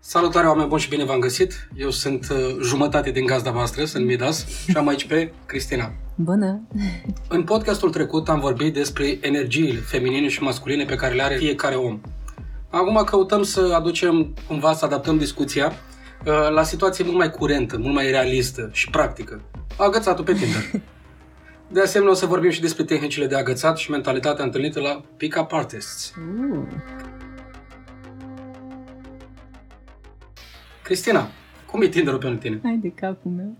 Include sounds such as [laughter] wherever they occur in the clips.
Salutare oameni buni și bine v-am găsit. Eu sunt uh, jumătate din gazda voastră, sunt Midas și am aici pe Cristina. Bună! În podcastul trecut am vorbit despre energiile feminine și masculine pe care le are fiecare om. Acum căutăm să aducem, cumva să adaptăm discuția uh, la situație mult mai curentă, mult mai realistă și practică. Agățatul pe Tinder. [laughs] De asemenea, o să vorbim și despre tehnicile de agățat și mentalitatea întâlnită la pick-up artists. Uh. Cristina, cum e Tinder-ul pentru tine? Hai de capul meu.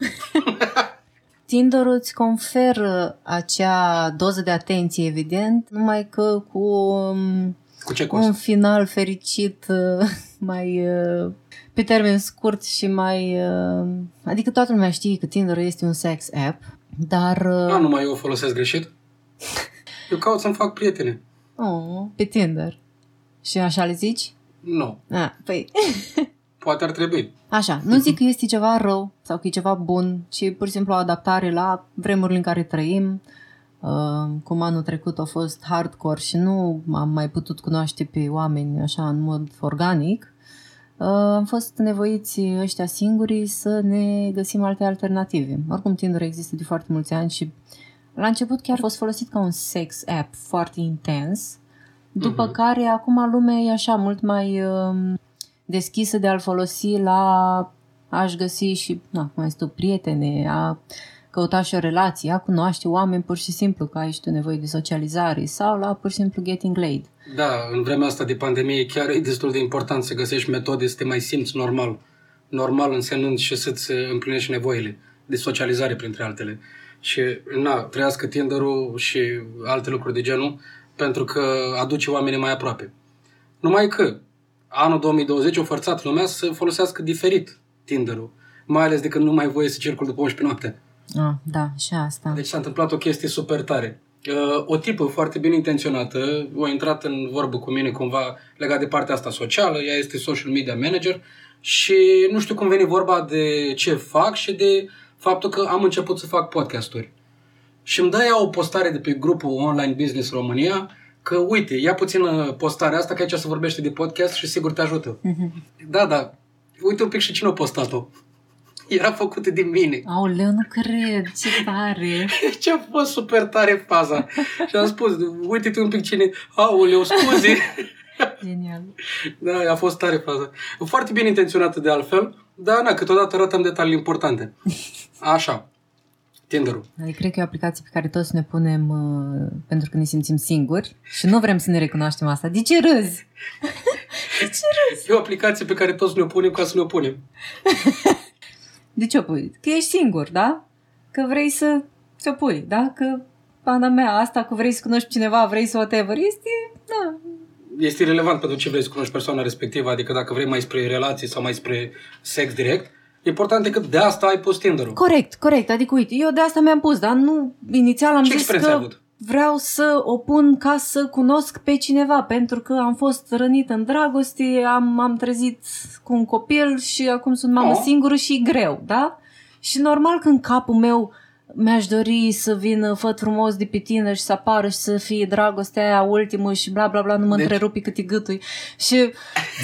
[laughs] tinder îți conferă acea doză de atenție, evident, numai că cu um, Cu ce un costă? final fericit uh, mai uh, pe termen scurt și mai... uh, Adică toată lumea știe că Tinder este un sex app, dar... uh, A, nu mai eu o folosesc greșit? [laughs] Eu caut să-mi fac prietene. Oh, pe Tinder. Și așa le zici? Nu. Ah, păi... [laughs] Poate ar trebui. Așa, nu zic că este ceva rău sau că e ceva bun, ci pur și simplu o adaptare la vremurile în care trăim. Uh, cum anul trecut a fost hardcore și nu am mai putut cunoaște pe oameni așa în mod organic, uh, am fost nevoiți ăștia singuri să ne găsim alte alternative. Oricum Tinder există de foarte mulți ani și la început chiar a fost folosit ca un sex app foarte intens, după Mhm. care acum lumea e așa mult mai uh, deschisă de a-l folosi la a-și găsi și, na, cum ai zis tu, prietene, a căuta și o relație, a cunoaște oameni pur și simplu, că ai și tu nevoie de socializare sau la pur și simplu getting laid. Da, în vremea asta de pandemie chiar e destul de important să găsești metode să te mai simți normal. Normal însemnând și să-ți împlinești nevoile de socializare, printre altele. Și, na, trăiască Tinder-ul și alte lucruri de genul, pentru că aduce oamenii mai aproape. Numai că anul 2020 a forțat lumea să folosească diferit Tinder-ul, mai ales de când nu mai e voie să circul după 11 noapte. Ah, da, și asta. Deci s-a întâmplat o chestie super tare. Uh, O tipă foarte bine intenționată a intrat în vorbă cu mine cumva legat de partea asta socială, ea este social media manager și nu știu cum veni vorba de ce fac și de faptul că am început să fac podcasturi. Și îmi dă ea o postare de pe grupul Online Business România că uite, ia puțin postarea asta că aici se vorbește de podcast și sigur te ajută. Da, da, uite un pic și cine a postat-o. Era făcută de mine. Aoleu, nu cred, ce tare! [laughs] Ce a fost super tare faza. Și am spus, uite-te un pic cine... Aoleu, scuze. [laughs] Genial. da, a fost tare faza. Foarte bine intenționată de altfel, dar na, câteodată ratăm detalii importante. [laughs] Așa. Tinder-ul. Adică cred că e o aplicație pe care toți ne punem uh, pentru că ne simțim singuri și nu vrem să ne recunoaștem asta. De ce râzi? [laughs] E o aplicație pe care toți ne-o punem ca să ne-o punem. De ce o pui? Că ești singur, da? Că vrei să ți-o pui, da? Că pana mea, asta că vrei să cunoști cineva, vrei să whatever, este, da, Este irrelevant pentru ce vrei să cunoști persoana respectivă, adică dacă vrei mai spre relații sau mai spre sex direct, important e că de asta ai pus Tinder-ul. Corect, corect. Adică, uite, eu de asta mi-am pus, dar nu, inițial am Ce zis experiență că ai avut? vreau să o pun ca să cunosc pe cineva, pentru că am fost rănit în dragoste, am, am trezit cu un copil și acum sunt mamă Oh. singură și e greu, da? Și normal că în capul meu mi-aș dori să vină făt frumos de pe tine și să apară și să fie dragostea aia ultimă și bla bla bla, nu mă Deci- întrerupi cât e gâtui. Și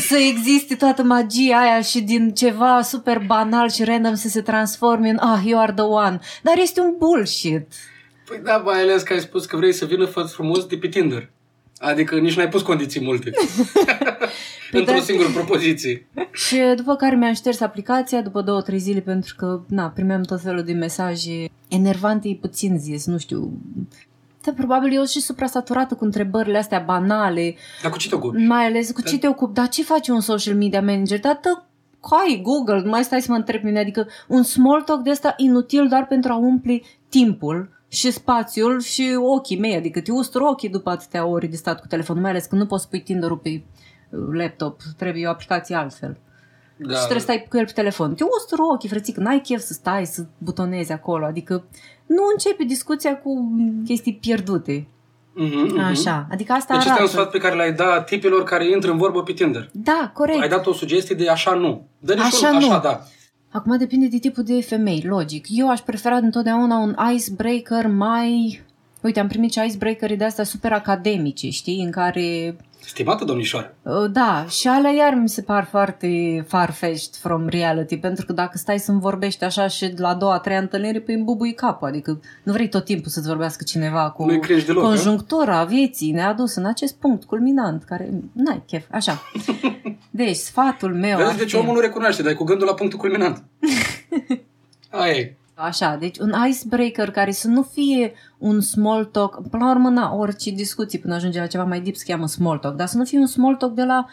să existe toată magia aia și din ceva super banal și random să se transforme în ah, you are the one. Dar este un bullshit. Păi da, mai ales că ai spus că vrei să vină făt frumos de pe Tinder. Adică nici n-ai pus condiții multe. [laughs] Într-o da. singură propoziție. Și după care mi-am șters aplicația după două, trei zile pentru că, na, primeam tot felul de mesaje enervante, e puțin zis, nu știu. Da, probabil eu sunt și supra-saturată cu întrebările astea banale, Dar cu ce te ocupi? mai ales cu ce te ocupi, dar ce face un social media manager? Dar tă, hai, Google, nu mai stai să mă întrebi pe mine, adică un small talk de ăsta inutil doar pentru a umpli timpul și spațiul și ochii mei, adică te usturi ochii după atâtea ori de stat cu telefonul, mai ales că nu poți pui Tinder-ul pe uh, laptop, trebuie o aplicație altfel. Da. Și trebuie să stai cu el pe telefon. Te usturi ochii, frățică, n-ai chef să stai, să butonezi acolo, adică nu începe discuția cu chestii pierdute. Mhm, mhm. Așa, adică asta Deci este un arată. sfat pe care l-ai dat tipilor care intră în vorbă pe Tinder. Da, corect. Ai dat o sugestie de așa nu. Dă Așa așa, nu. așa da. Acum depinde de tipul de femei, logic. Eu aș prefera întotdeauna un icebreaker mai... Uite, am primit și icebreakere de astea super academice, știi? În care Stimată domnișoară. Uh, Da, și alea iar mi se par foarte far-fetched from reality, pentru că dacă stai să-mi vorbești așa și la a doua, a treia întâlnire, păi îmi bubui capul, adică nu vrei tot timpul să-ți vorbească cineva cu Nu-i crești deloc, conjunctura vieții ne-a în acest punct culminant, care n-ai chef, așa. [laughs] Deci, sfatul meu ar Vezi, deci fi- omul nu recunoaște, dar e cu gândul la punctul culminant. [laughs] Aia e. Așa, deci un icebreaker care să nu fie un small talk, până la urmă, na, orice discuții până ajunge la ceva mai deep se cheamă small talk, dar să nu fie un small talk de la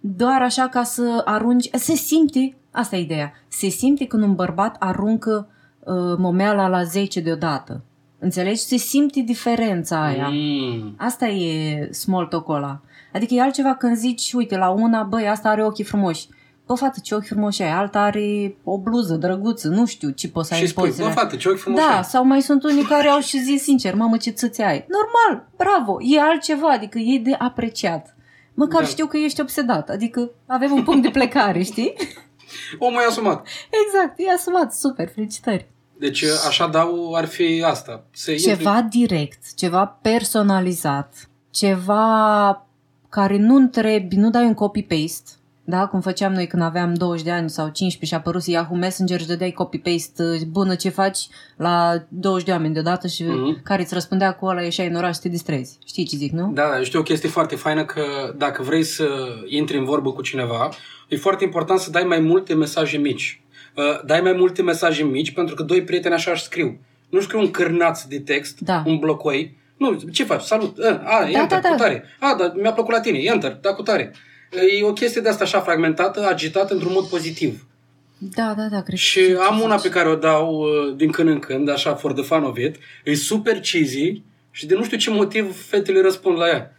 doar așa ca să arunci, se simte, asta e ideea, se simte când un bărbat aruncă uh, momeala la 10 deodată. Înțelegi? Se simte diferența aia. Mm. Asta e small talk ăla. Adică e altceva când zici, uite, la una, băi, asta are ochii frumoși. Bă, fată, ce ochi frumoși ai? Alta are o bluză drăguță, nu știu ce poți să ai Și în spui, pozele. bă, fată, ce ochi frumoși Da, ai. sau mai sunt unii care au și zis sincer, mamă ce țâți ai. Normal, bravo, e altceva, adică e de apreciat. Măcar Da. știu că ești obsedat, adică avem un punct de plecare, [laughs] știi? Omul e asumat. Exact, e asumat, super, felicitări. Deci așa dau ar fi asta. Să intri- Ceva direct, ceva personalizat, ceva care nu întrebi, nu dai un copy-paste, da? Cum făceam noi când aveam 20 de ani sau 15 și a apărut Yahoo Messenger și dădeai copy-paste, bună ce faci la 20 de oameni deodată și Mhm. care îți răspundea cu ăla, ieșai în oraș să te distrezi. Știi ce zic, nu? Da, da, știu o chestie foarte faină că dacă vrei să intri în vorbă cu cineva, e foarte important să dai mai multe mesaje mici. Uh, dai mai multe mesaje mici pentru că doi prieteni așa își scriu. Nu scriu un cârnaț de text, Da. un blocoi. Nu, ce faci? Salut! Uh, a, Da, enter, da, da. cu tare. A, dar mi-a plăcut la tine. Enter, da, cu tare. E o chestie de asta așa fragmentată, agitată într-un mod pozitiv. Da, da, da, cred Și că am ce una zici. pe care o dau uh, din când în când, așa, for the fun of it. E super cheesy și de nu știu ce motiv fetele răspund la ea.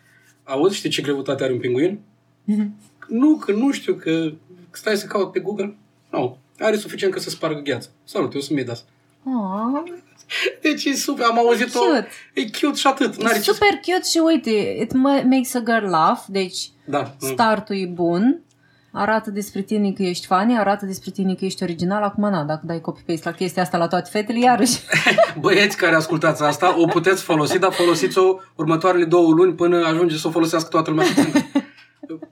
Auzi, știi ce greutate are un pinguin? Mhm. Nu, că nu știu, că stai să caut pe Google. Nu, are suficient că să spargă gheața. Salut, eu sunt Midas. Oh, Deci e super, am auzit-o. Cute. E cute și atât. N-are ce... super cute și uite, it ma- makes a girl laugh, deci Da. mm. startul e bun, arată despre tine că ești funny, arată despre tine că ești original. Acum, na, dacă dai copy-paste la chestia asta la toate fetele, iarăși. [laughs] Băieți care ascultați asta, o puteți folosi, dar folosiți-o următoarele două luni până ajunge să o folosească toată lumea. [laughs]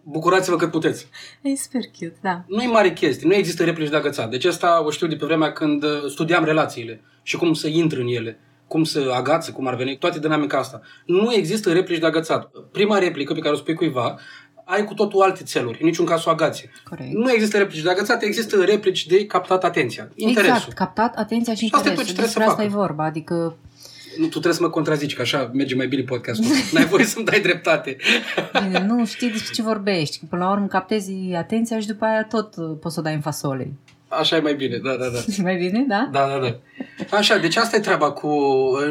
Bucurați-vă cât puteți. e super cute, da. Nu e mare chestie, nu există replici de agățat. Deci asta o știu de pe vremea când uh, studiam relațiile și cum să intri în ele, cum să agață, cum ar veni, toate dinamica asta. Nu există replici de agățat. Prima replică pe care o spui cuiva, ai cu totul alte țeluri, în niciun caz o agație. Corect. Nu există replici de agățat, există replici de captat atenția, interesul. Exact, captat atenția și Și asta e tot interesul. ce trebuie Despre să asta facă. e vorba, adică Nu, tu trebuie să mă contrazici, că așa merge mai bine podcastul. N-ai voie să-mi dai dreptate. bine, nu știi despre ce vorbești. Că până la urmă captezi atenția și după aia tot uh, poți să o dai în fasole. Așa e mai bine, da, da, da. [laughs] Mai bine, da? Da, da, da. Așa, deci asta e treaba cu,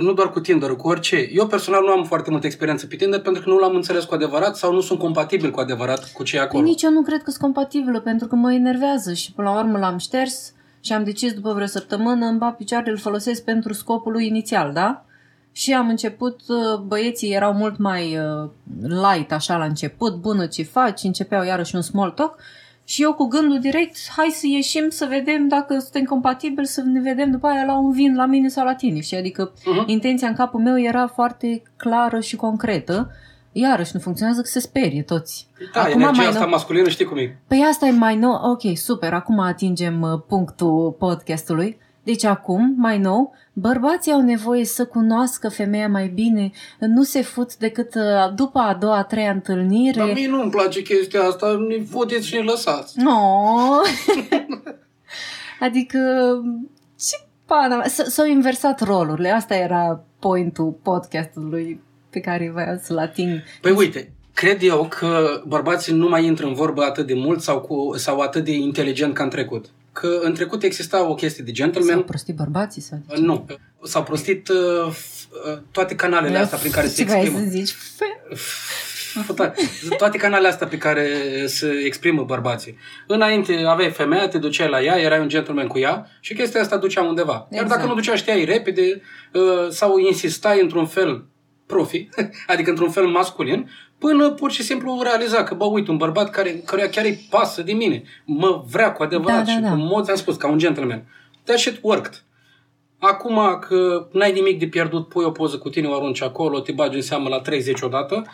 nu doar cu Tinder, cu orice. Eu personal nu am foarte multă experiență pe Tinder pentru că nu l-am înțeles cu adevărat sau nu sunt compatibil cu adevărat cu ce e acolo. Nici eu nu cred că sunt compatibilă pentru că mă enervează și până la urmă l-am șters și am decis după vreo săptămână îmi bat picioarele, îl folosesc pentru scopul lui inițial, da? Și am început, uh, băieții erau mult mai uh, light așa la început, bună ce faci, începeau iarăși un small talk și eu cu gândul direct, hai să ieșim să vedem dacă suntem compatibili, să ne vedem după aia la un vin la mine sau la tine. Și adică Mhm. intenția în capul meu era foarte clară și concretă. Iarăși nu funcționează că se sperie toți. Da, energia asta masculină știi cum e. Păi asta e mai nou. Ok, super. Acum atingem uh, punctul podcastului. Deci acum, mai nou, bărbații au nevoie să cunoască femeia mai bine. Nu se fut decât uh, după a doua, a treia întâlnire. Dar mie nu-mi place chestia asta, ne foteți și ne lăsați. No. [laughs] adică, ce pana mea? S- S-au inversat rolurile. Asta era pointul podcastului pe care voiam să-l ating. Păi uite, cred eu că bărbații nu mai intră în vorbă atât de mult sau, cu, sau atât de inteligent ca în trecut. Că în trecut exista o chestie de gentleman, S-au prostit bărbații sau de ce? Nu. S-au prostit uh, f- uh, toate canalele astea prin care se Ce vrei exprimă. să zici? Toate, toate canalele astea pe care se exprimă bărbații. Înainte aveai femeia, te duceai la ea, erai un gentleman cu ea și chestia asta ducea undeva. Iar Exact. dacă nu ducea, știai repede uh, sau insistai într-un fel profi, [laughs] adică într-un fel masculin, până pur și simplu realiza că, bă, uite, un bărbat care, căruia chiar îi pasă de mine, mă vrea cu adevărat Da, da, și da. cu mod, ți-am spus, ca un gentleman. That shit worked. Acum că n-ai nimic de pierdut, pui o poză cu tine, o arunci acolo, te bagi în seamă la 30 odată,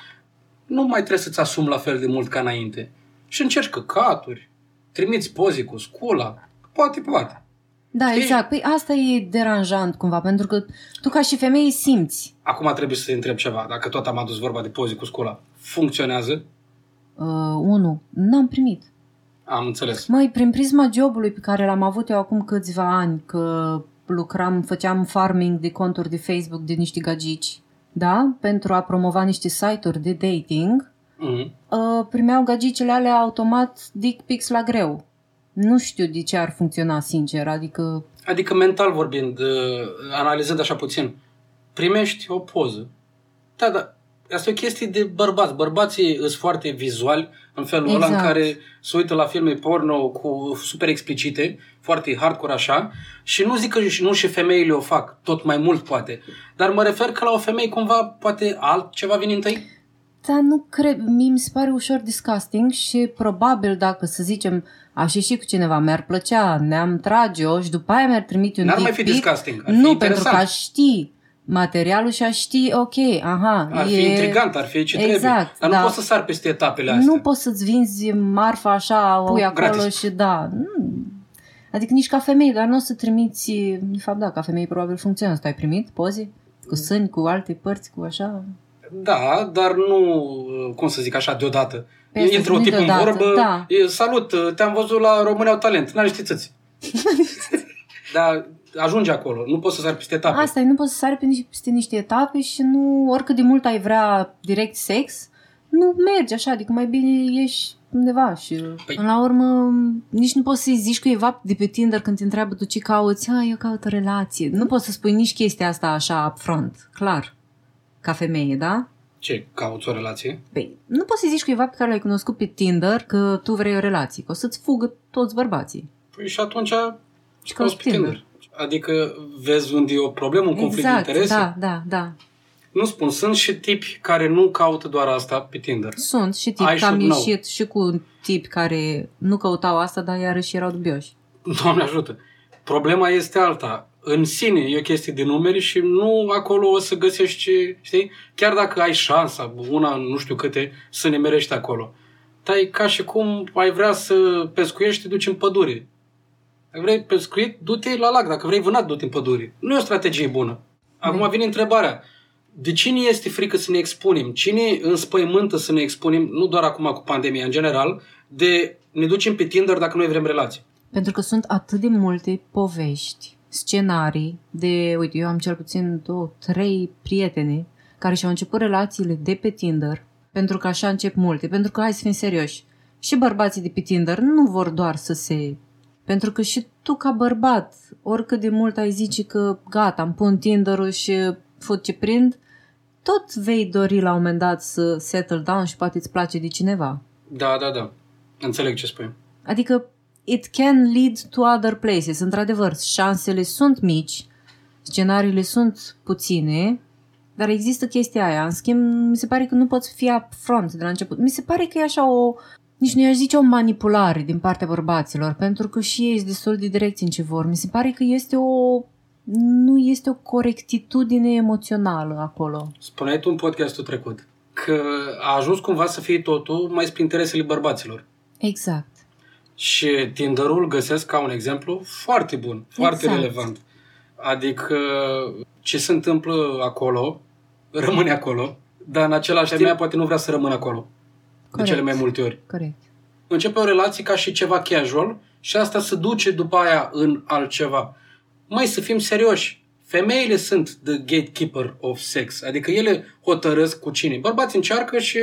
nu mai trebuie să-ți asumi la fel de mult ca înainte. Și încerci căcaturi, trimiți poze cu scula, poate, poate. Da, Știi? exact. Păi asta e deranjant cumva, pentru că tu ca și femeie simți. Acum trebuie să te întreb ceva, dacă tot am adus vorba de poze cu scula, funcționează? Uh, unu, n-am primit. Am înțeles. Măi, prin prisma jobului pe care l-am avut eu acum câțiva ani, că lucram, făceam farming de conturi de Facebook de niște gagici, da? Pentru a promova niște site-uri de dating, Mhm. uh, primeau gagicile alea automat dick pics la greu. Nu știu de ce ar funcționa, sincer, adică... Adică mental vorbind, uh, analizând așa puțin, primești o poză. Da, da, asta e o chestie de bărbați. Bărbații sunt foarte vizuali în felul ăla în Exact. care se uită la filme porno cu super explicite, foarte hardcore așa, și nu zic că și- nu și femeile o fac, tot mai mult poate, dar mă refer că la o femeie cumva poate altceva vine întâi. Da, nu cred, mie mi se pare ușor disgusting și probabil dacă, să zicem, aș ieși cu cineva, mi-ar plăcea, ne-am trage-o și după aia mi-ar trimite un N-ar mai dick fi pic. disgusting, ar fi Nu, pentru interesant. că aș ști materialul și aș ști, ok, aha, Ar fi e... intrigant, ar fi ce trebuie. Exact, Dar nu da. poți să sari peste etapele astea. Nu poți să-ți vinzi marfa așa, o pui acolo gratis. și da. Nu. Adică nici ca femeie, dar nu o să trimiți, de fapt da, ca femeie probabil funcționează. Tu ai primit poze cu sâni, cu alte părți, cu așa? Da, dar nu, cum să zic așa, deodată. Pe asta Intră o nu tip în deodată, vorbă, da. e, salut, te-am văzut la România au talent, n-are știțăți. [laughs] Dar ajunge acolo, nu poți să sari peste etape. Asta e, nu poți să sari pe niște, peste niște etape și nu, oricât de mult ai vrea direct sex, nu mergi așa, adică mai bine ieși undeva și Păi- păi... până la urmă nici nu poți să-i zici cuiva de pe Tinder când te întreabă tu ce cauți, a, eu caut o relație. Nu poți să spui nici chestia asta așa upfront, clar, ca femeie, da? Ce, cauți o relație? Păi, nu poți să-i zici cuiva pe care l-ai cunoscut pe Tinder că tu vrei o relație, că o să-ți fugă toți bărbații. Păi și atunci Și cauți cauți pe Tinder. Adică vezi unde e o problemă, un conflict exact, de interese? da, da, da. Nu spun, sunt și tipi care nu caută doar asta pe Tinder. Sunt și tip I că am should know. ieșit și cu tipi care nu căutau asta, dar iarăși erau dubioși. Doamne ajută. Problema este alta. În sine e o chestie de numeri și nu acolo o să găsești, știi? Chiar dacă ai șansa, una în nu știu câte, să ne merești acolo. Dar e ca și cum ai vrea să pescuiești, te duci în pădure. Dacă vrei pescuit, du-te la lac. Dacă vrei vânat, du-te în pădure. Nu e o strategie bună. Acum vine întrebarea. De cine este frică să ne expunem? Cine înspăimântă să ne expunem, nu doar acum cu pandemia, în general, de ne ducem pe Tinder dacă noi vrem relații? Pentru că sunt atât de multe povești, scenarii de, uite, eu am cel puțin două, trei prietene care și-au început relațiile de pe Tinder, pentru că așa încep multe, pentru că hai să fim serioși. Și bărbații de pe Tinder nu vor doar să se... Pentru că și tu ca bărbat, oricât de mult ai zice că gata, îmi pun Tinder-ul și fut ce prind, tot vei dori la un moment dat să settle down și poate îți place de cineva. Da, da, da. Înțeleg ce spui. Adică it can lead to other places. Într-adevăr, șansele sunt mici, scenariile sunt puține, dar există chestia aia. În schimb, mi se pare că nu poți fi upfront de la început. Mi se pare că e așa o, nici nu i-aș zice o manipulare din partea bărbaților, pentru că și ei sunt destul de direcți în ce vor. Mi se pare că este o nu este o corectitudine emoțională acolo. Spuneai tu în podcastul trecut că a ajuns cumva să fie totul mai spre interesele bărbaților. Exact. Și Tinderul găsesc ca un exemplu foarte bun, foarte Exact. relevant. Adică ce se întâmplă acolo, rămâne acolo, dar în același timp poate nu vrea să rămână acolo. De Corect. cele mai multe ori. Corect. Începe o relație ca și ceva casual și asta se duce după aia în altceva. Mai să fim serioși. Femeile sunt the gatekeeper of sex. Adică ele hotărăsc cu cine. Bărbații încearcă și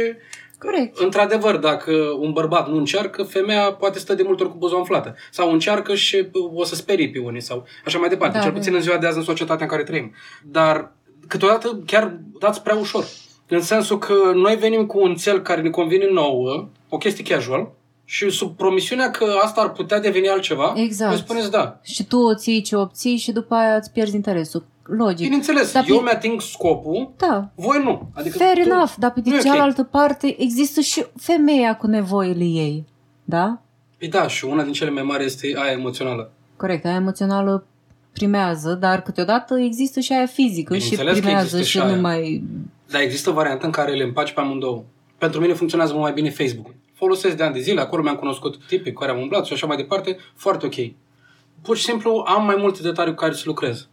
Corect. Într-adevăr, dacă un bărbat nu încearcă, femeia poate stă de multe ori cu buza umflată. Sau încearcă și o să sperie pe unii sau așa mai departe. Da, Cel da. puțin în ziua de azi în societatea în care trăim. Dar câteodată chiar dați prea ușor. În sensul că noi venim cu un cel care ne convine nouă, o chestie casual, și sub promisiunea că asta ar putea deveni altceva, Exact. voi spuneți da. Și tu o ții ce obții și după aia îți pierzi interesul. Logic. Bineînțeles, Dar eu pe- mi-ating scopul, Da. voi nu. Adică Fair tu- enough, dar pe nu de e ok. cealaltă parte există și femeia cu nevoile ei. Da? Păi da, și una din cele mai mari este aia emoțională. Corect, aia emoțională primează, dar câteodată există și aia fizică și Bineînțeles că primează există și și nu aia. mai... Dar există o variantă în care le împaci pe amândouă. Pentru mine funcționează mult mai bine Facebook. Folosesc de ani de zile, acolo mi-am cunoscut tipii cu care am umblat și așa mai departe, foarte ok. Pur și simplu am mai multe detalii cu care să lucrez.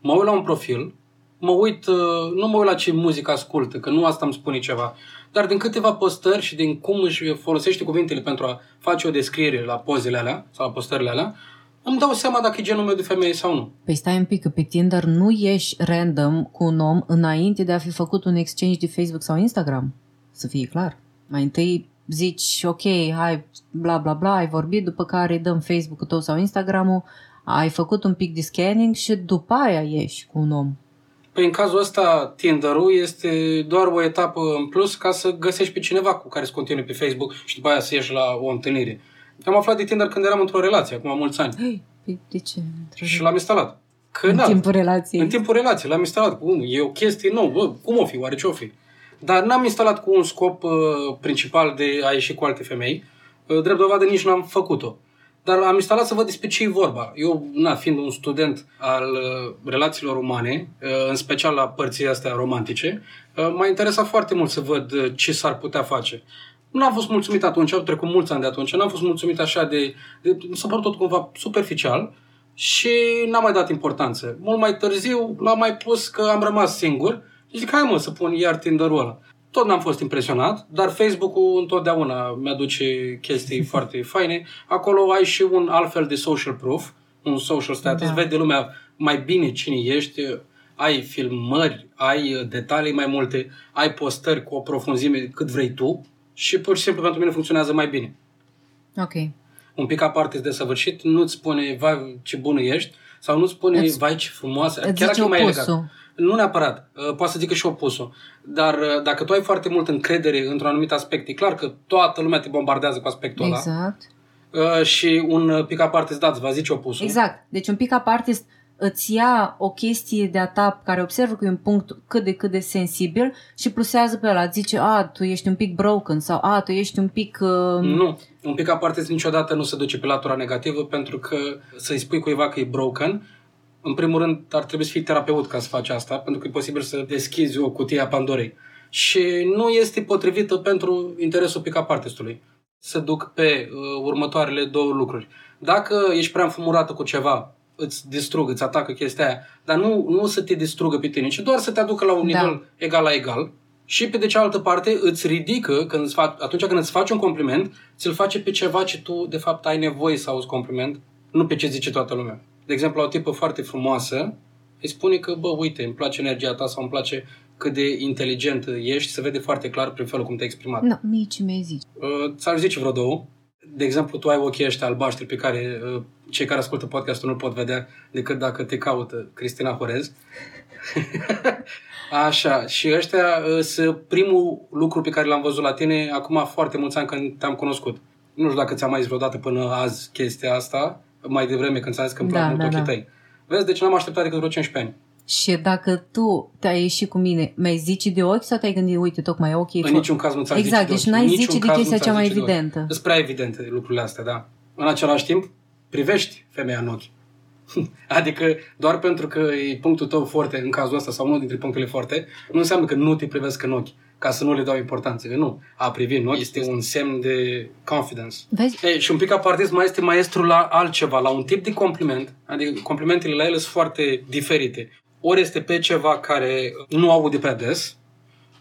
Mă uit la un profil, mă uit, uh, nu mă uit la ce muzică ascultă, că nu asta îmi spune ceva, dar din câteva postări și din cum își folosește cuvintele pentru a face o descriere la pozele alea sau la postările alea, îmi dau seama dacă e genul meu de femeie sau nu. Păi stai un pic, că pe Tinder nu ieși random cu un om înainte de a fi făcut un exchange de Facebook sau Instagram. Să fie clar. Mai întâi zici, ok, hai, bla bla bla, ai vorbit, după care îi dăm Facebook-ul tău sau Instagram-ul, ai făcut un pic de scanning și după aia ieși cu un om. Păi în cazul ăsta, Tinder-ul este doar o etapă în plus ca să găsești pe cineva cu care să continui pe Facebook și după aia să ieși la o întâlnire. Am aflat de Tinder când eram într-o relație, acum mulți ani. Hei, păi de ce? Și l-am instalat. Că, În na, timpul relației. În timpul relației, l-am instalat. Cum? E o chestie nouă. Bă, cum o fi? Oare ce o fi? Dar n-am instalat cu un scop uh, principal de a ieși cu alte femei. Uh, drept dovadă nici n-am făcut-o. Dar am instalat să văd despre ce e vorba. Eu, na, fiind un student al uh, relațiilor umane, uh, în special la părții astea romantice, uh, m-a interesat foarte mult să văd uh, ce s-ar putea face. Nu am fost mulțumit atunci, au trecut mulți ani de atunci, n-am fost mulțumit așa de... de mi s-a părut tot cumva superficial și n-am mai dat importanță. Mult mai târziu l-am mai pus că am rămas singur și zic, hai mă să pun iar Tinder-ul ăla. Tot n-am fost impresionat, dar Facebook-ul întotdeauna mi-aduce chestii [laughs] foarte faine. Acolo ai și un alt fel de social proof, un social status, Da. vede lumea mai bine cine ești, ai filmări, ai detalii mai multe, ai postări cu o profunzime cât vrei tu și pur și simplu pentru mine funcționează mai bine. Ok. Un pic aparte de săvârșit, nu-ți spune, vai ce bună ești, sau nu-ți spune, Îți- vai ce frumoasă, Îți chiar zice dacă e mai opusul. legat. Nu neapărat, uh, poate să zică și opusul. Dar uh, dacă tu ai foarte mult încredere într-un anumit aspect, e clar că toată lumea te bombardează cu aspectul ăla. Exact. Uh, Și un uh, pic aparte îți da, îți va zice opusul. Exact. Deci un pic aparte îți ia o chestie de a ta care observă că e un punct cât de cât de sensibil și plusează pe ăla. Zice, a, tu ești un pic broken sau a, tu ești un pic... Uh... Nu. Un pic aparte niciodată nu se duce pe latura negativă pentru că să-i spui cuiva că e broken, în primul rând ar trebui să fii terapeut ca să faci asta, pentru că e posibil să deschizi o cutie a Pandorei. Și nu este potrivită pentru interesul pick up artistului. Să duc pe uh, următoarele două lucruri. Dacă ești prea înfumurată cu ceva, îți distrug, îți atacă chestia aia, dar nu, nu să te distrugă pe tine, ci doar să te aducă la un Da. nivel egal la egal. Și pe de cealaltă parte îți ridică, când îți fac, atunci când îți faci un compliment, ți-l face pe ceva ce tu de fapt ai nevoie să auzi compliment, nu pe ce zice toată lumea. De exemplu, la o tipă foarte frumoasă, îi spune că, bă, uite, îmi place energia ta sau îmi place cât de inteligent ești, se vede foarte clar prin felul cum te-ai exprimat. Nu, nici mi-ai zice. Uh, ți-ar zice vreo două. De exemplu, tu ai ochii ăștia albaștri pe care uh, cei care ascultă podcastul nu pot vedea decât dacă te caută Cristina Horez. [laughs] Așa, și ăștia uh, sunt primul lucru pe care l-am văzut la tine acum foarte mulți ani când te-am cunoscut. Nu știu dacă ți-am mai zis vreodată până azi chestia asta, mai devreme când ți-am zis că îmi plac Da, mult da, ochii da. tăi. Vezi, deci n-am așteptat decât vreo 15 ani. Și dacă tu te-ai ieșit cu mine, mi-ai zice de ochi sau te-ai gândit, uite, tocmai ochii... În niciun caz nu ți-ar Exact, zice deci de ochi. n-ai În niciun zice de caz nu chestia ți-ar cea mai zice de ochi. evidentă. Sunt prea evidente lucrurile astea, da. În același timp, privești femeia în ochi. [laughs] Adică doar pentru că e punctul tău forte în cazul ăsta sau unul dintre punctele forte, nu înseamnă că nu te privesc în ochi, ca să nu le dau importanță. Că nu. A privi în ochi este un semn de confidence. Vezi? E, și un pic apartist mai este maestru la altceva, la un tip de compliment, adică complimentele la el sunt foarte diferite. Ori este pe ceva care nu aude prea des,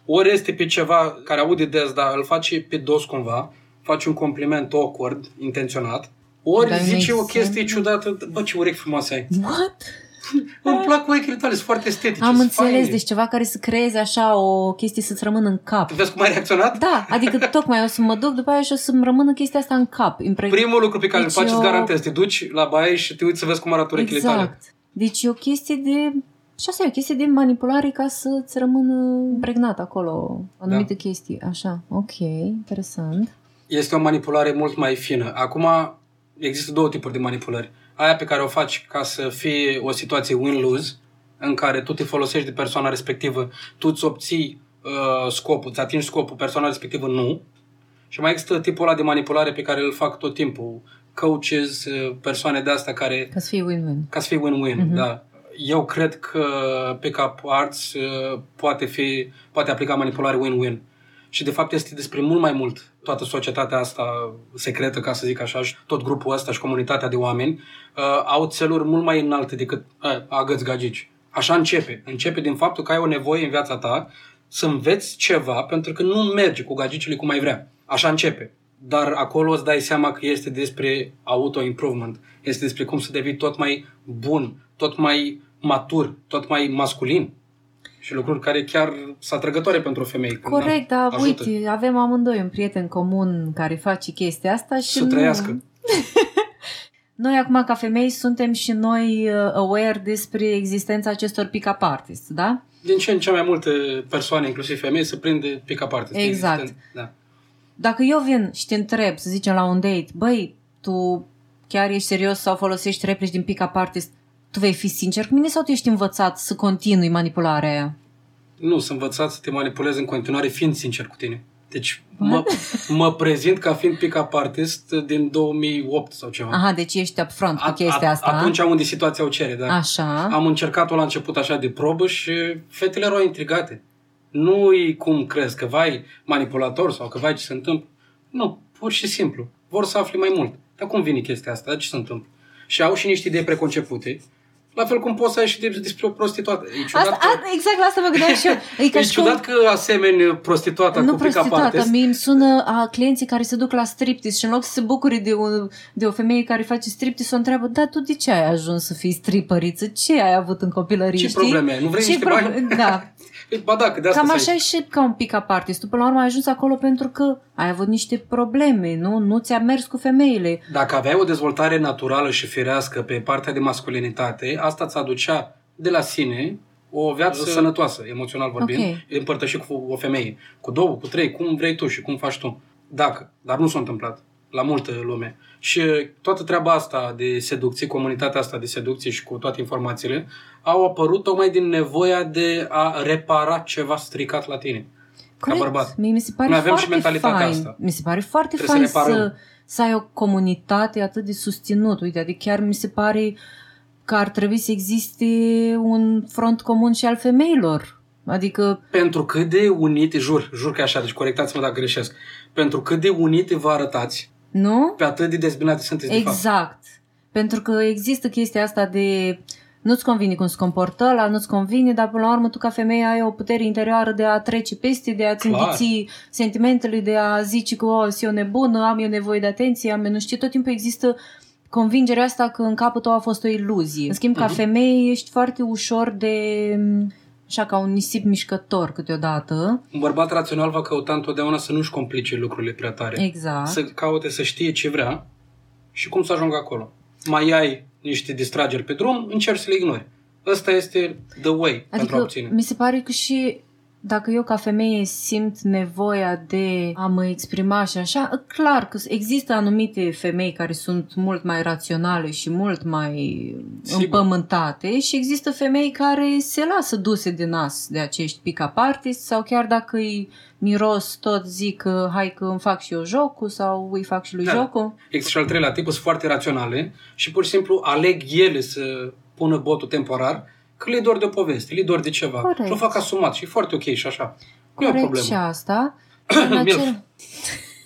ori este pe ceva care aude des, dar îl face pe dos cumva, face un compliment awkward, intenționat, ori Dai un zice o exemplu? chestie ciudată, bă, ce urechi frumoase ai. What? [laughs] Îmi plac urechile tale, sunt foarte estetice. Am sunt înțeles, faine. deci ceva care să creeze așa o chestie să-ți rămână în cap. Vezi cum ai reacționat? Da, adică [laughs] tocmai o să mă duc după aia și o să-mi rămână chestia asta în cap. Impre... Primul lucru pe care Deci îl faci, îți eu- garantez, te duci la baie și te uiți să vezi cum arată urechile tale. Exact. Deci e o chestie de... Și asta e o chestie de manipulare ca să-ți rămână impregnat acolo anumite Da. chestii. Așa, ok, interesant. este o manipulare mult mai fină. Acum, există două tipuri de manipulări. Aia pe care o faci ca să fie o situație win-lose, în care tu te folosești de persoana respectivă, tu îți obții uh, scopul, îți atingi scopul, persoana respectivă nu. Și mai există tipul ăla de manipulare pe care îl fac tot timpul. Coaches, uh, persoane de astea care Ca să fie win-win. ca să fie win-win, Mhm. da. Eu cred că Pickup Arts uh, poate fi, poate aplica manipulare win-win. și de fapt este despre mult mai mult. Toată societatea asta secretă, ca să zic așa, și tot grupul ăsta și comunitatea de oameni uh, au țeluri mult mai înalte decât uh, agăți gagici. Așa începe. Începe din faptul că ai o nevoie în viața ta să înveți ceva pentru că nu merge cu gagicile cum ai vrea. Așa începe. Dar acolo îți dai seama că este despre auto-improvement. Este despre cum să devii tot mai bun, tot mai matur, tot mai masculin. Și lucruri care chiar sunt atrăgătoare pentru o femeie. când Corect, dar ajută uite, avem amândoi un prieten comun care face chestia asta și Să nu... trăiască. [laughs] Noi acum ca femei suntem și noi uh, aware despre existența acestor pick-up artists, da? Din ce în ce mai multe persoane, inclusiv femei, se prinde pick-up artist. Exact. Existent. Da. Dacă eu vin și te întreb, să zicem la un date, băi, tu chiar ești serios sau folosești replici din pick-up artist, tu vei fi sincer cu mine sau tu ești învățat să continui manipularea aia? Nu, să învățat să te manipulez în continuare, fiind sincer cu tine. Deci mă, mă prezint ca fiind pick-up artist din 2008 sau ceva. Aha, deci ești upfront cu A- chestia a- asta. Atunci unde situația o cere, da. Așa. Am încercat-o la început așa de probă și fetele erau intrigate. Nu-i cum crezi, că vai manipulator sau că vai ce se întâmplă. Nu, pur și simplu. Vor să afle mai mult. Dar cum vine chestia asta? Dar ce se întâmplă? Și au și niște idei preconcepute. La fel cum poți să ai și de- despre o prostituată. E ciudat, Asta, că, a, exact la asta mă gândeam și eu. [laughs] E, ca e și cum- ciudat că asemeni prostituata nu cu pick-up prostituată, artist. mi îmi sună a clienții care se duc la striptease și în loc să se bucure de, un, de o femeie care face striptease, o întreabă, da, tu de ce ai ajuns să fii stripăriță? Ce ai avut în copilărie, Ce știi? probleme ai? Nu vrei Ce niște proble- bani? Da. [laughs] Ba da, că de asta Cam să așa ai. e și ca un pick-up artist. Tu până la urmă ai ajuns acolo pentru că ai avut niște probleme, nu? Nu ți-a mers cu femeile. Dacă aveai o dezvoltare naturală și firească pe partea de masculinitate, asta ți aducea de la sine o viață sănătoasă, emoțional vorbind, Ok. împărtășit cu o femeie. Cu două, cu trei, cum vrei tu și cum faci tu. Dacă, dar nu s-a întâmplat la multă lume. Și toată treaba asta de seducție, comunitatea asta de seducție și cu toate informațiile, au apărut tocmai din nevoia de a repara ceva stricat la tine. Ca bărbat. Mie mi se pare Noi avem și foarte mentalitatea fain. asta. Mi se pare foarte Trebuie fain să să, reparăm. să ai o comunitate atât de susținut. Uite, adică chiar mi se pare că ar trebui să existe un front comun și al femeilor. Adică, Pentru cât de unite, jur, jur că e așa, deci corectați-mă dacă greșesc, pentru cât de unite vă arătați, nu? pe atât de dezbinate sunteți de fapt. Exact. Pentru că există chestia asta de nu-ți convine cum se comportă ăla, nu-ți convine, dar până la urmă tu ca femeie ai o putere interioară de a trece peste, de a-ți Clar. înghiți sentimentele, de a zice că o, sunt eu nebună, am eu nevoie de atenție, am eu nu știu, tot timpul există convingerea asta că în capul tău a fost o iluzie. În schimb, ca Mhm. femeie ești foarte ușor de așa ca un nisip mișcător câteodată. Un bărbat rațional va căuta întotdeauna să nu-și complice lucrurile prea tare. Exact. Să caute să știe ce vrea și cum să ajungă acolo. Mai ai niște distrageri pe drum, încerci să le ignori. Ăsta este the way pentru a Adică obține. mi se pare că și dacă eu ca femeie simt nevoia de a mă exprima și așa, clar că există anumite femei care sunt mult mai raționale și mult mai Sigur. împământate și există femei care se lasă duse de nas de acești pick-up artists sau chiar dacă îi miros tot zic că hai că îmi fac și eu jocul sau îi fac și lui Da. jocul. Există și al treilea tip, sunt foarte raționale și pur și simplu aleg ele să pună botul temporar că le dor de o poveste, le dor de ceva. Corect. Și o fac asumat și e foarte ok și așa. Nu e o Corect problemă. și asta. [coughs] în, acel...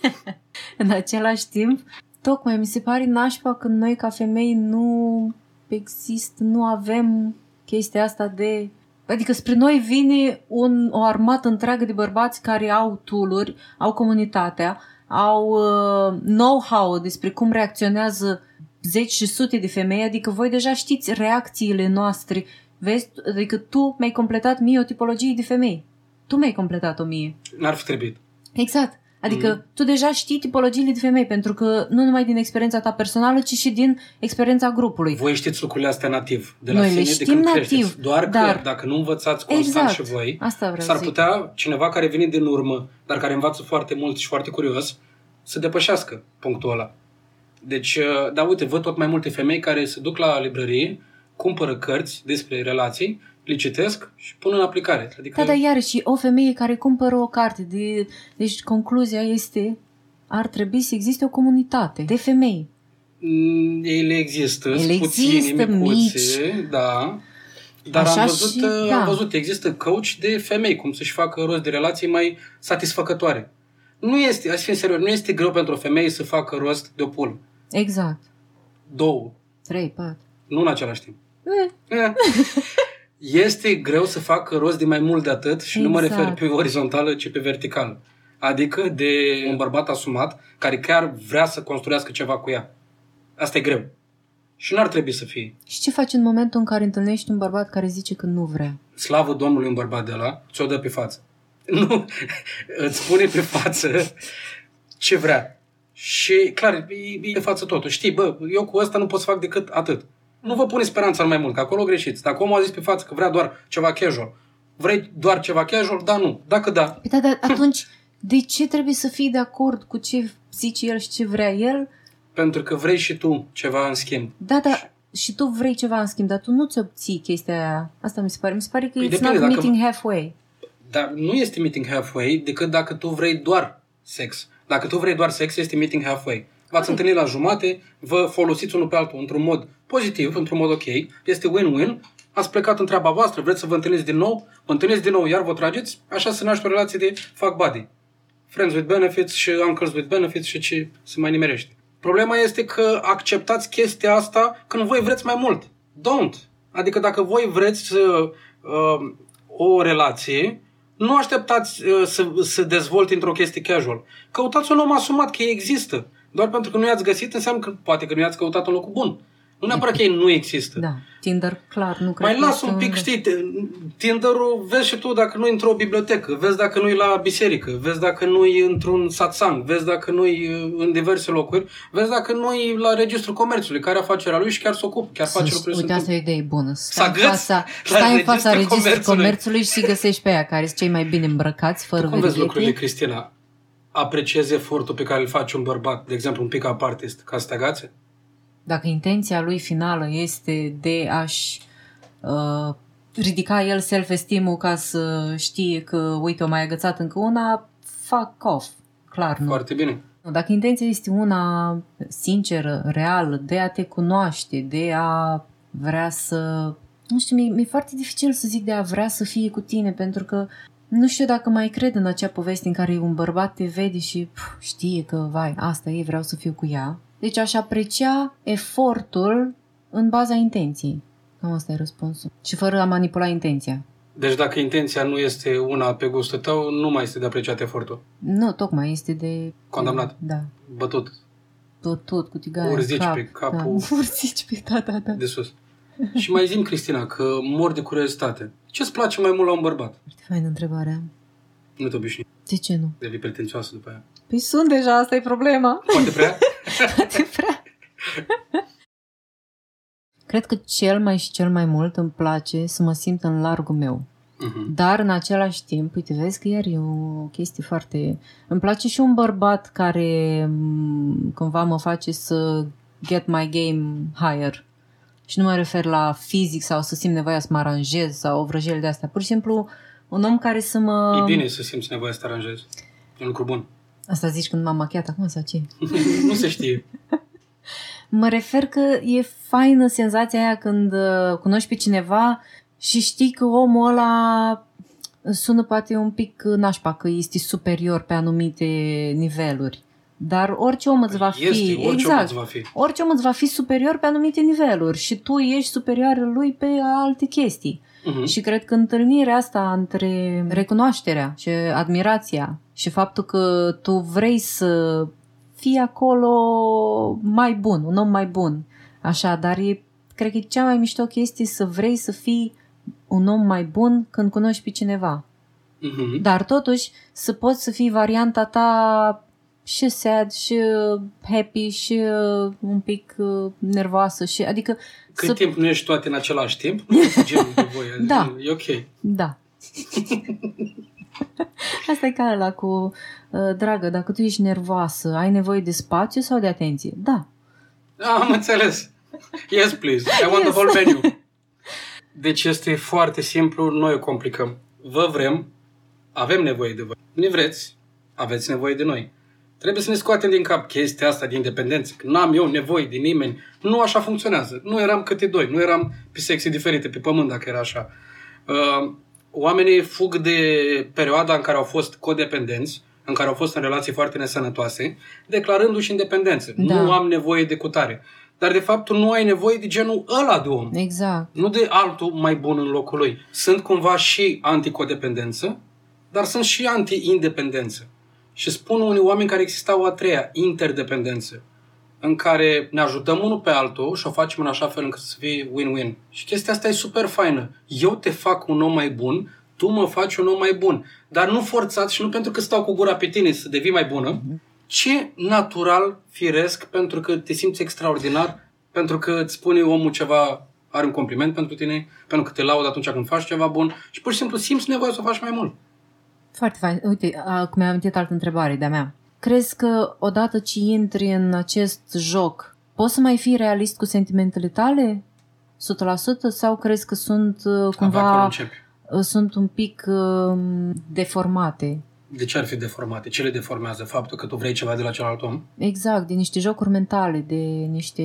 [laughs] în același timp, tocmai mi se pare nașpa când noi ca femei nu există, nu avem chestia asta de... Adică spre noi vine un, o armată întreagă de bărbați care au tooluri, au comunitatea, au uh, know-how despre cum reacționează zeci și sute de femei, adică voi deja știți reacțiile noastre. Vezi, adică tu mi-ai completat mie o tipologie de femei. Tu mi-ai completat-o mie. N-ar fi trebuit. Exact. Adică Mhm. mm-hmm. tu deja știi tipologiile de femei, pentru că nu numai din experiența ta personală, ci și din experiența grupului. Voi știți lucrurile astea nativ, de la Noi sine, le de știm când nativ, creșteți. Doar dar- că dacă nu învățați constant Exact. și voi, Asta vreau s-ar să zic. putea cineva care vine din urmă, dar care învață foarte mult și foarte curios, să depășească punctul ăla. Deci, uh, da, uite, văd tot mai multe femei care se duc la librărie, cumpără cărți despre relații, le citesc și pun în aplicare. Adică Da, dar iarăși, o femeie care cumpără o carte, de... deci concluzia este ar trebui să existe o comunitate de femei. mm, ele există, Ele sunt puține, există, micuțe, da, Dar Așa am văzut, și- uh, da. am văzut, există coach de femei, cum să-și facă rost de relații mai satisfăcătoare. Nu este, hai să fim serios, nu este greu pentru o femeie să facă rost de o pulă. Exact. Două, 3, 4. nu în același timp. Eh, Eh. Este greu să facă rost de mai mult de atât și nu mă Exact. refer pe orizontală, ci pe verticală. Adică de un bărbat asumat care chiar vrea să construiască ceva cu ea. Asta e greu. Și n-ar trebui să fie. Și ce faci în momentul în care întâlnești un bărbat care zice că nu vrea? Slavă Domnului un bărbat de la, ți-o dă pe față. [laughs] Nu, îți spune pe față ce vrea. Și clar, e, e pe față totul. Știi, bă, eu cu ăsta nu pot să fac decât atât. Nu vă pune speranța în mai mult, că acolo greșiți. Dacă omul a zis pe față că vrea doar ceva casual, vrei doar ceva casual? Da, nu. Dacă da, Păi da, dar atunci de ce trebuie să fii de acord cu ce zice el și ce vrea el? pentru că vrei și tu ceva în schimb. Da, da, și tu vrei ceva în schimb, dar tu nu ți obții chestia aia. Asta mi se pare. Mi se pare că Păi it's depinde, not dacă- meeting halfway. Dar nu este meeting halfway decât dacă tu vrei doar sex. Dacă tu vrei doar sex, este meeting halfway. V-ați întâlnit la jumate, vă folosiți unul pe altul într-un mod pozitiv, într-un mod ok, este win-win, ați plecat în treaba voastră, vreți să vă întâlniți din nou, vă întâlniți din nou, iar vă trageți, așa se naște o relație de fuck buddy. Friends with benefits și uncles with benefits și ce se mai nimerește. Problema este că acceptați chestia asta când voi vreți mai mult. Don't. Adică dacă voi vreți uh, uh, o relație, nu așteptați uh, să, să dezvolte într-o chestie casual. Căutați un om asumat că ei există. Doar pentru că nu i-ați găsit înseamnă că poate că nu i-ați căutat în locul bun. Nu neapărat că ei nu există. Da, Tinder, clar, nu cred Mai că las este un pic, știi, te- Tinder-ul vezi și tu dacă nu e într-o bibliotecă, vezi dacă nu e la biserică, vezi dacă nu e într-un satsang, vezi dacă nu e în diverse locuri, vezi dacă nu e la registrul comerțului, care e afacerea lui și chiar se ocupă, chiar face Să- lucruri. Uite, sunt- asta e o idee bună. Stai în agăți fața, la stai în fața registrul registrului comerțului. comerțului și găsești pe aia care sunt cei mai bine îmbrăcați, fără Cum vezi lucrurile, verighete. Cristina? Apreciezi efortul pe care îl face un bărbat, de exemplu un pick-up artist, ca să te agațe? Dacă intenția lui finală este de a-și uh, ridica el self-esteem-ul ca să știe că, uite, o mai agățat încă una, fuck off. Clar, nu. Foarte bine. Nu, Dacă intenția este una sinceră, reală, de a te cunoaște, de a vrea să... Nu știu, mi-e, mi-e foarte dificil să zic de a vrea să fie cu tine, pentru că nu știu dacă mai cred în acea poveste în care un bărbat te vede și pf, știe că, vai, asta e, vreau să fiu cu ea. Deci aș aprecia efortul în baza intenției. Cam asta e răspunsul. Și fără a manipula intenția. Deci dacă intenția nu este una pe gustul tău, nu mai este de apreciat efortul. Nu, tocmai este de... Condamnat. Da. Bătut Tot, tot cu tigaia. în Urzici cap. pe capul. Da. [laughs] Urzici pe, da, da, da. de sus. [laughs] Și mai zim, Cristina, că mor de curiozitate. Ce-ți place mai mult la un bărbat? Foarte faină întrebarea. Nu te obișnui. De ce nu? Devii pretențioasă după aia. Păi sunt deja, asta e problema. Poate prea? [laughs] [laughs] Poate prea. Cred că cel mai și cel mai mult îmi place să mă simt în largul meu. Mhm. Dar în același timp, uite, vezi că iar e o chestie foarte... Îmi place și un bărbat care m, cumva mă face să get my game higher. Și nu mă refer la fizic sau să simt nevoia să mă aranjez sau o vrăjel de asta. Pur și simplu un om care să mă... E bine să simți nevoia să te aranjezi. E un lucru bun. Asta zici când m-am machiat acum sau ce? [laughs] nu se știe. [laughs] Mă refer că e faină senzația aia când uh, cunoști pe cineva și știi că omul ăla sună poate un pic nașpa, că este superior pe anumite niveluri. Dar orice om îți va fi... Este, orice exact. om îți va fi. Orice om îți va fi superior pe anumite niveluri și tu ești superior lui pe alte chestii. Mhm. Și cred că întâlnirea asta între recunoașterea și admirația și faptul că tu vrei să fii acolo mai bun, un om mai bun, așa, dar e, cred că e cea mai mișto chestie să vrei să fii un om mai bun când cunoști pe cineva. Mhm. Dar totuși să poți să fii varianta ta și sad, și uh, happy, și uh, un pic uh, nervoasă, și adică Cât să... timp nu ești toate în același timp, nu e genul de voi. Da. E ok. Da. [laughs] Asta e ca la cu, uh, dragă, dacă tu ești nervoasă, ai nevoie de spațiu sau de atenție? Da. Ah, am înțeles. Yes, please. I want the whole menu. Deci este foarte simplu, noi o complicăm. Vă vrem, avem nevoie de voi. Ne vreți, aveți nevoie de noi. Trebuie să ne scoatem din cap chestia asta de independență. Că n-am eu nevoie de nimeni. Nu așa funcționează. Nu eram câte doi. Nu eram pe sexe diferite pe pământ dacă era așa. Uh, oamenii fug de perioada în care au fost codependenți, în care au fost în relații foarte nesănătoase, declarându-și independență. Da. Nu am nevoie de cutare. Dar de fapt tu nu ai nevoie de genul ăla de om. Exact. Nu de altul mai bun în locul lui. Sunt cumva și anticodependență, dar sunt și anti-independență. Și spun unii oameni care exista o a treia, interdependență, în care ne ajutăm unul pe altul și o facem în așa fel încât să fie win-win. Și chestia asta e super faină. Eu te fac un om mai bun, tu mă faci un om mai bun. Dar nu forțat și nu pentru că stau cu gura pe tine să devii mai bună, ci natural, firesc, pentru că te simți extraordinar, pentru că îți spune omul ceva, are un compliment pentru tine, pentru că te laud atunci când faci ceva bun și pur și simplu simți nevoia să o faci mai mult. Foarte fain. Uite, acum mi-am amintit altă întrebare de-a mea. Crezi că odată ce intri în acest joc, poți să mai fii realist cu sentimentele tale? 100% sau crezi că sunt uh, Abia acolo cumva începi. uh, sunt un pic uh, deformate? De ce ar fi deformate? Ce le deformează? Faptul că tu vrei ceva de la celălalt om? Exact, de niște jocuri mentale, de niște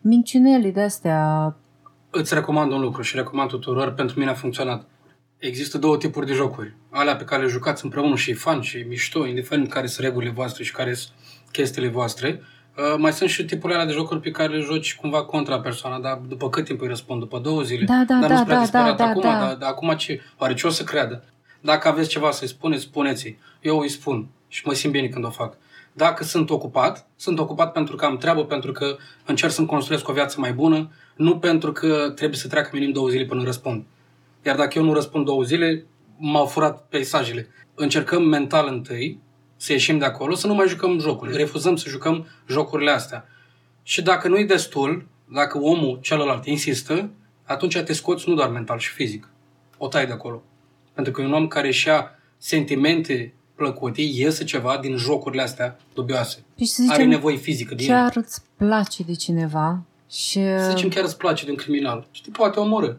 minciunele de astea. Îți recomand un lucru și recomand tuturor, pentru mine a funcționat. Există două tipuri de jocuri. Alea pe care le jucați împreună și e fan și e mișto, indiferent care sunt regulile voastre și care sunt chestiile voastre. Uh, mai sunt și tipurile alea de jocuri pe care le joci cumva contra persoana, dar după cât timp îi răspund? După două zile? Da, da, dar da, nu prea da, disperat da, acum, da. Dar, dar acum ce? Oare ce o să creadă? Dacă aveți ceva să-i spuneți, spuneți-i. Eu îi spun și mă simt bine când o fac. Dacă sunt ocupat, sunt ocupat pentru că am treabă, pentru că încerc să-mi construiesc o viață mai bună, nu pentru că trebuie să treacă minim două zile până răspund. Iar dacă eu nu răspund două zile, m-au furat peisajele. Încercăm mental întâi să ieșim de acolo, să nu mai jucăm jocuri. Refuzăm să jucăm jocurile astea. Și dacă nu-i destul, dacă omul celălalt insistă, atunci te scoți nu doar mental și fizic. O tai de acolo. Pentru că e un om care își ia sentimente plăcute, iese ceva din jocurile astea dubioase. Păi să Are zicem, nevoie fizică din ele. chiar îți place de cineva și... Să zicem chiar îți place de un criminal și te poate omorâ.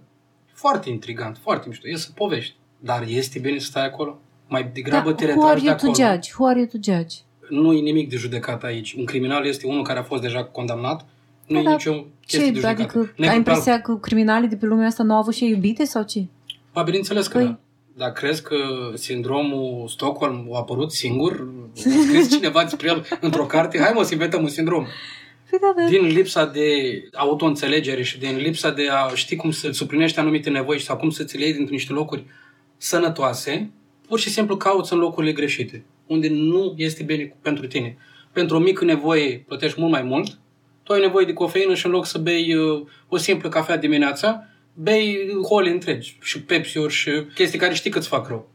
Foarte intrigant, foarte mișto. E să povești. Dar este bine să stai acolo? Mai degrabă te Da, who are retragi de you to acolo. judge? Who are you to judge? Nu e nimic de judecat aici. Un criminal este unul care a fost deja condamnat. Nu Da, e dar nicio chestie Ce? de judecat. Adică Negru ai pe impresia că criminalii de pe lumea asta nu au avut și ei iubite sau ce? Ba, bineînțeles că Păi- da. Dar crezi că sindromul Stockholm a apărut singur? A scris cineva despre el într-o carte? Hai mă să inventăm un sindrom. Păi da, da. Din lipsa de autoînțelegere și din lipsa de a ști cum să suplinești anumite nevoi sau cum să-ți le iei dintr niște locuri sănătoase, pur și simplu cauți în locurile greșite, unde nu este bine pentru tine. Pentru o mică nevoie plătești mult mai mult, tu ai nevoie de cofeină și în loc să bei uh, o simplă cafea dimineața, bei hole întregi și pepsi și chestii care știi că îți fac rău.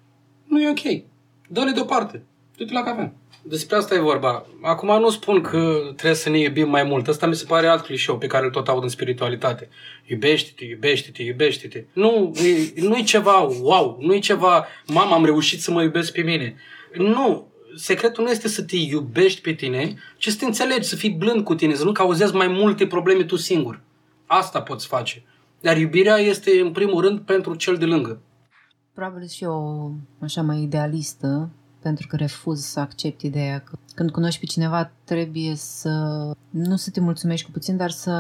Nu e ok. Dă-le deoparte. Du-te la cafea. Despre asta e vorba. Acum nu spun că trebuie să ne iubim mai mult. Asta mi se pare alt clișeu pe care îl tot aud în spiritualitate. Iubește-te, iubește-te, iubește-te. Nu, e, nu e ceva wow, nu e ceva, mama, am reușit să mă iubesc pe mine. Nu, secretul nu este să te iubești pe tine, ci să te înțelegi, să fii blând cu tine, să nu cauzezi mai multe probleme tu singur. Asta poți face. Dar iubirea este în primul rând pentru cel de lângă. Probabil și eu așa mai idealistă, pentru că refuz să accept ideea că când cunoști pe cineva trebuie să nu să te mulțumești cu puțin, dar să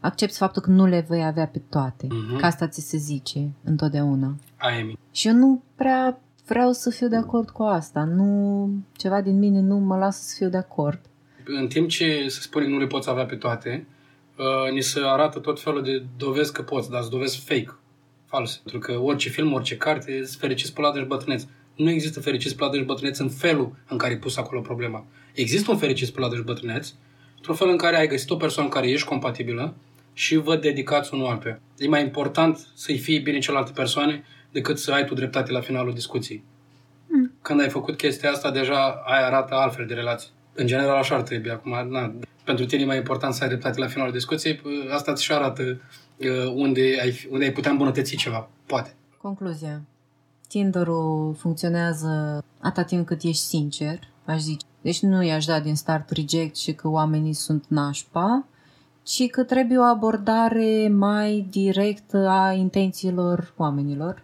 accepti faptul că nu le vei avea pe toate. Mhm. Că asta ți se zice întotdeauna. Aia e mi- Și eu nu prea vreau să fiu de acord cu asta. Nu, ceva din mine nu mă lasă să fiu de acord. în timp ce se spune că nu le poți avea pe toate, uh, ni se arată tot felul de dovezi că poți, dar sunt dovezi fake, false. Pentru că orice film, orice carte, sunt fericiți pe ladă și bătrâneți. Nu există fericiți pe ladă și bătrâneți în felul în care e pus acolo problema. Există un fericiți pe ladă și bătrâneți, într-un fel în care ai găsit o persoană cu care ești compatibilă și vă dedicați unul altuia. E mai important să-i fie bine celelalte persoane decât să ai tu dreptate la finalul discuției. Când ai făcut chestia asta, deja ai arată altfel de relații. În general așa ar trebui acum. Na, pentru tine e mai important să ai dreptate la finalul discuției. p- Asta îți și arată uh, unde ai, fi- unde ai putea îmbunătăți ceva. Poate. Concluzia. Tinder-ul funcționează atâta timp cât ești sincer, aș zice. Deci nu i-aș da din start reject și că oamenii sunt nașpa, ci că trebuie o abordare mai directă a intențiilor oamenilor.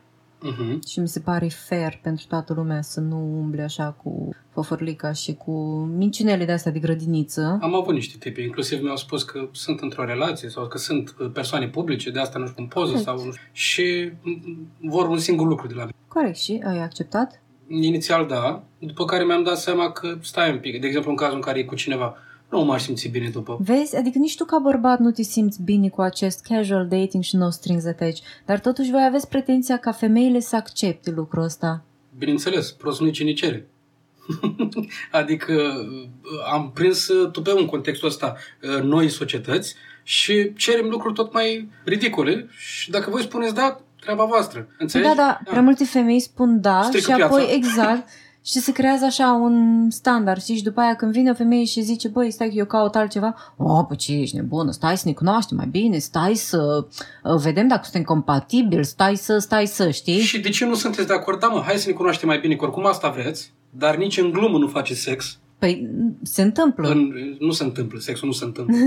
Uh-huh. și mi se pare fair pentru toată lumea să nu umble așa cu fofărlica și cu minciunele de astea de grădiniță. Am avut niște tipi, inclusiv mi-au spus că sunt într-o relație sau că sunt uh, persoane publice, de asta nu știu, în poză Corect. sau nu știu, și mm, vor un singur lucru de la mine. Corect, și ai acceptat? Inițial da, după care mi-am dat seama că stai un pic, de exemplu în cazul în care e cu cineva, nu m-aș simți bine după. Vezi? Adică nici tu ca bărbat nu te simți bine cu acest casual dating și no strings attached, dar totuși voi aveți pretenția ca femeile să accepte lucrul ăsta. Bineînțeles, prostul nici ne cere. [laughs] adică uh, am prins uh, tupeu în contextul ăsta uh, noi societăți și cerem lucruri tot mai ridicole și dacă voi spuneți da, treaba voastră. Înțelegi? Da, da, prea multe femei spun da Strică și apoi piața. exact [laughs] și se creează așa un standard, știi? Și după aia când vine o femeie și zice, băi, stai că eu caut altceva, o, păi ce ești nebună, stai să ne cunoaștem mai bine, stai să uh, vedem dacă suntem compatibili, stai să, stai să, știi? Și de ce nu sunteți de acord? Da, mă, hai să ne cunoaștem mai bine, că oricum asta vreți, dar nici în glumă nu faceți sex. Păi se întâmplă. În, nu se întâmplă, sexul nu se întâmplă. [laughs]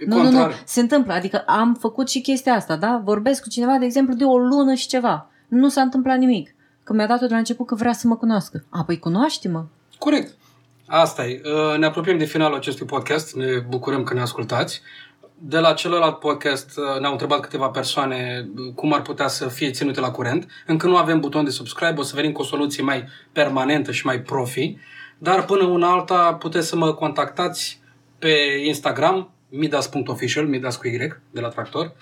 E Nu, nu, nu, contrar. se întâmplă. Adică am făcut și chestia asta, da? Vorbesc cu cineva, de exemplu, de o lună și ceva. Nu s-a întâmplat nimic. Că mi-a dat-o de la început că vrea să mă cunoască. A, păi cunoaște-mă. Corect. Asta e. Uh, Ne apropiem de finalul acestui podcast. Ne bucurăm că ne ascultați. De la celălalt podcast uh, ne-au întrebat câteva persoane uh, cum ar putea să fie ținute la curent. Încă nu avem buton de subscribe, o să venim cu o soluție mai permanentă și mai profi. Dar până una alta puteți să mă contactați pe Instagram, midas.official, midas cu Y, de la Tractor.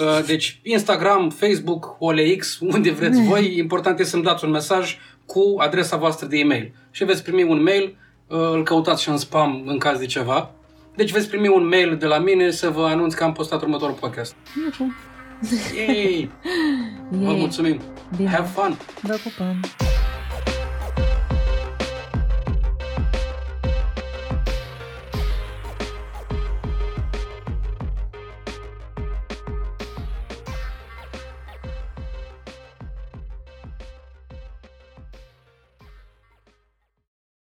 Uh, Deci Instagram, Facebook, OLX, unde vreți voi, [laughs] important este să-mi dați un mesaj cu adresa voastră de e-mail. Și veți primi un mail, uh, îl căutați și în spam în caz de ceva. Deci veți primi un mail de la mine să vă anunț că am postat următorul podcast. Yay! [laughs] Vă Yay. mulțumim! Bine. Have fun! Vă pupăm.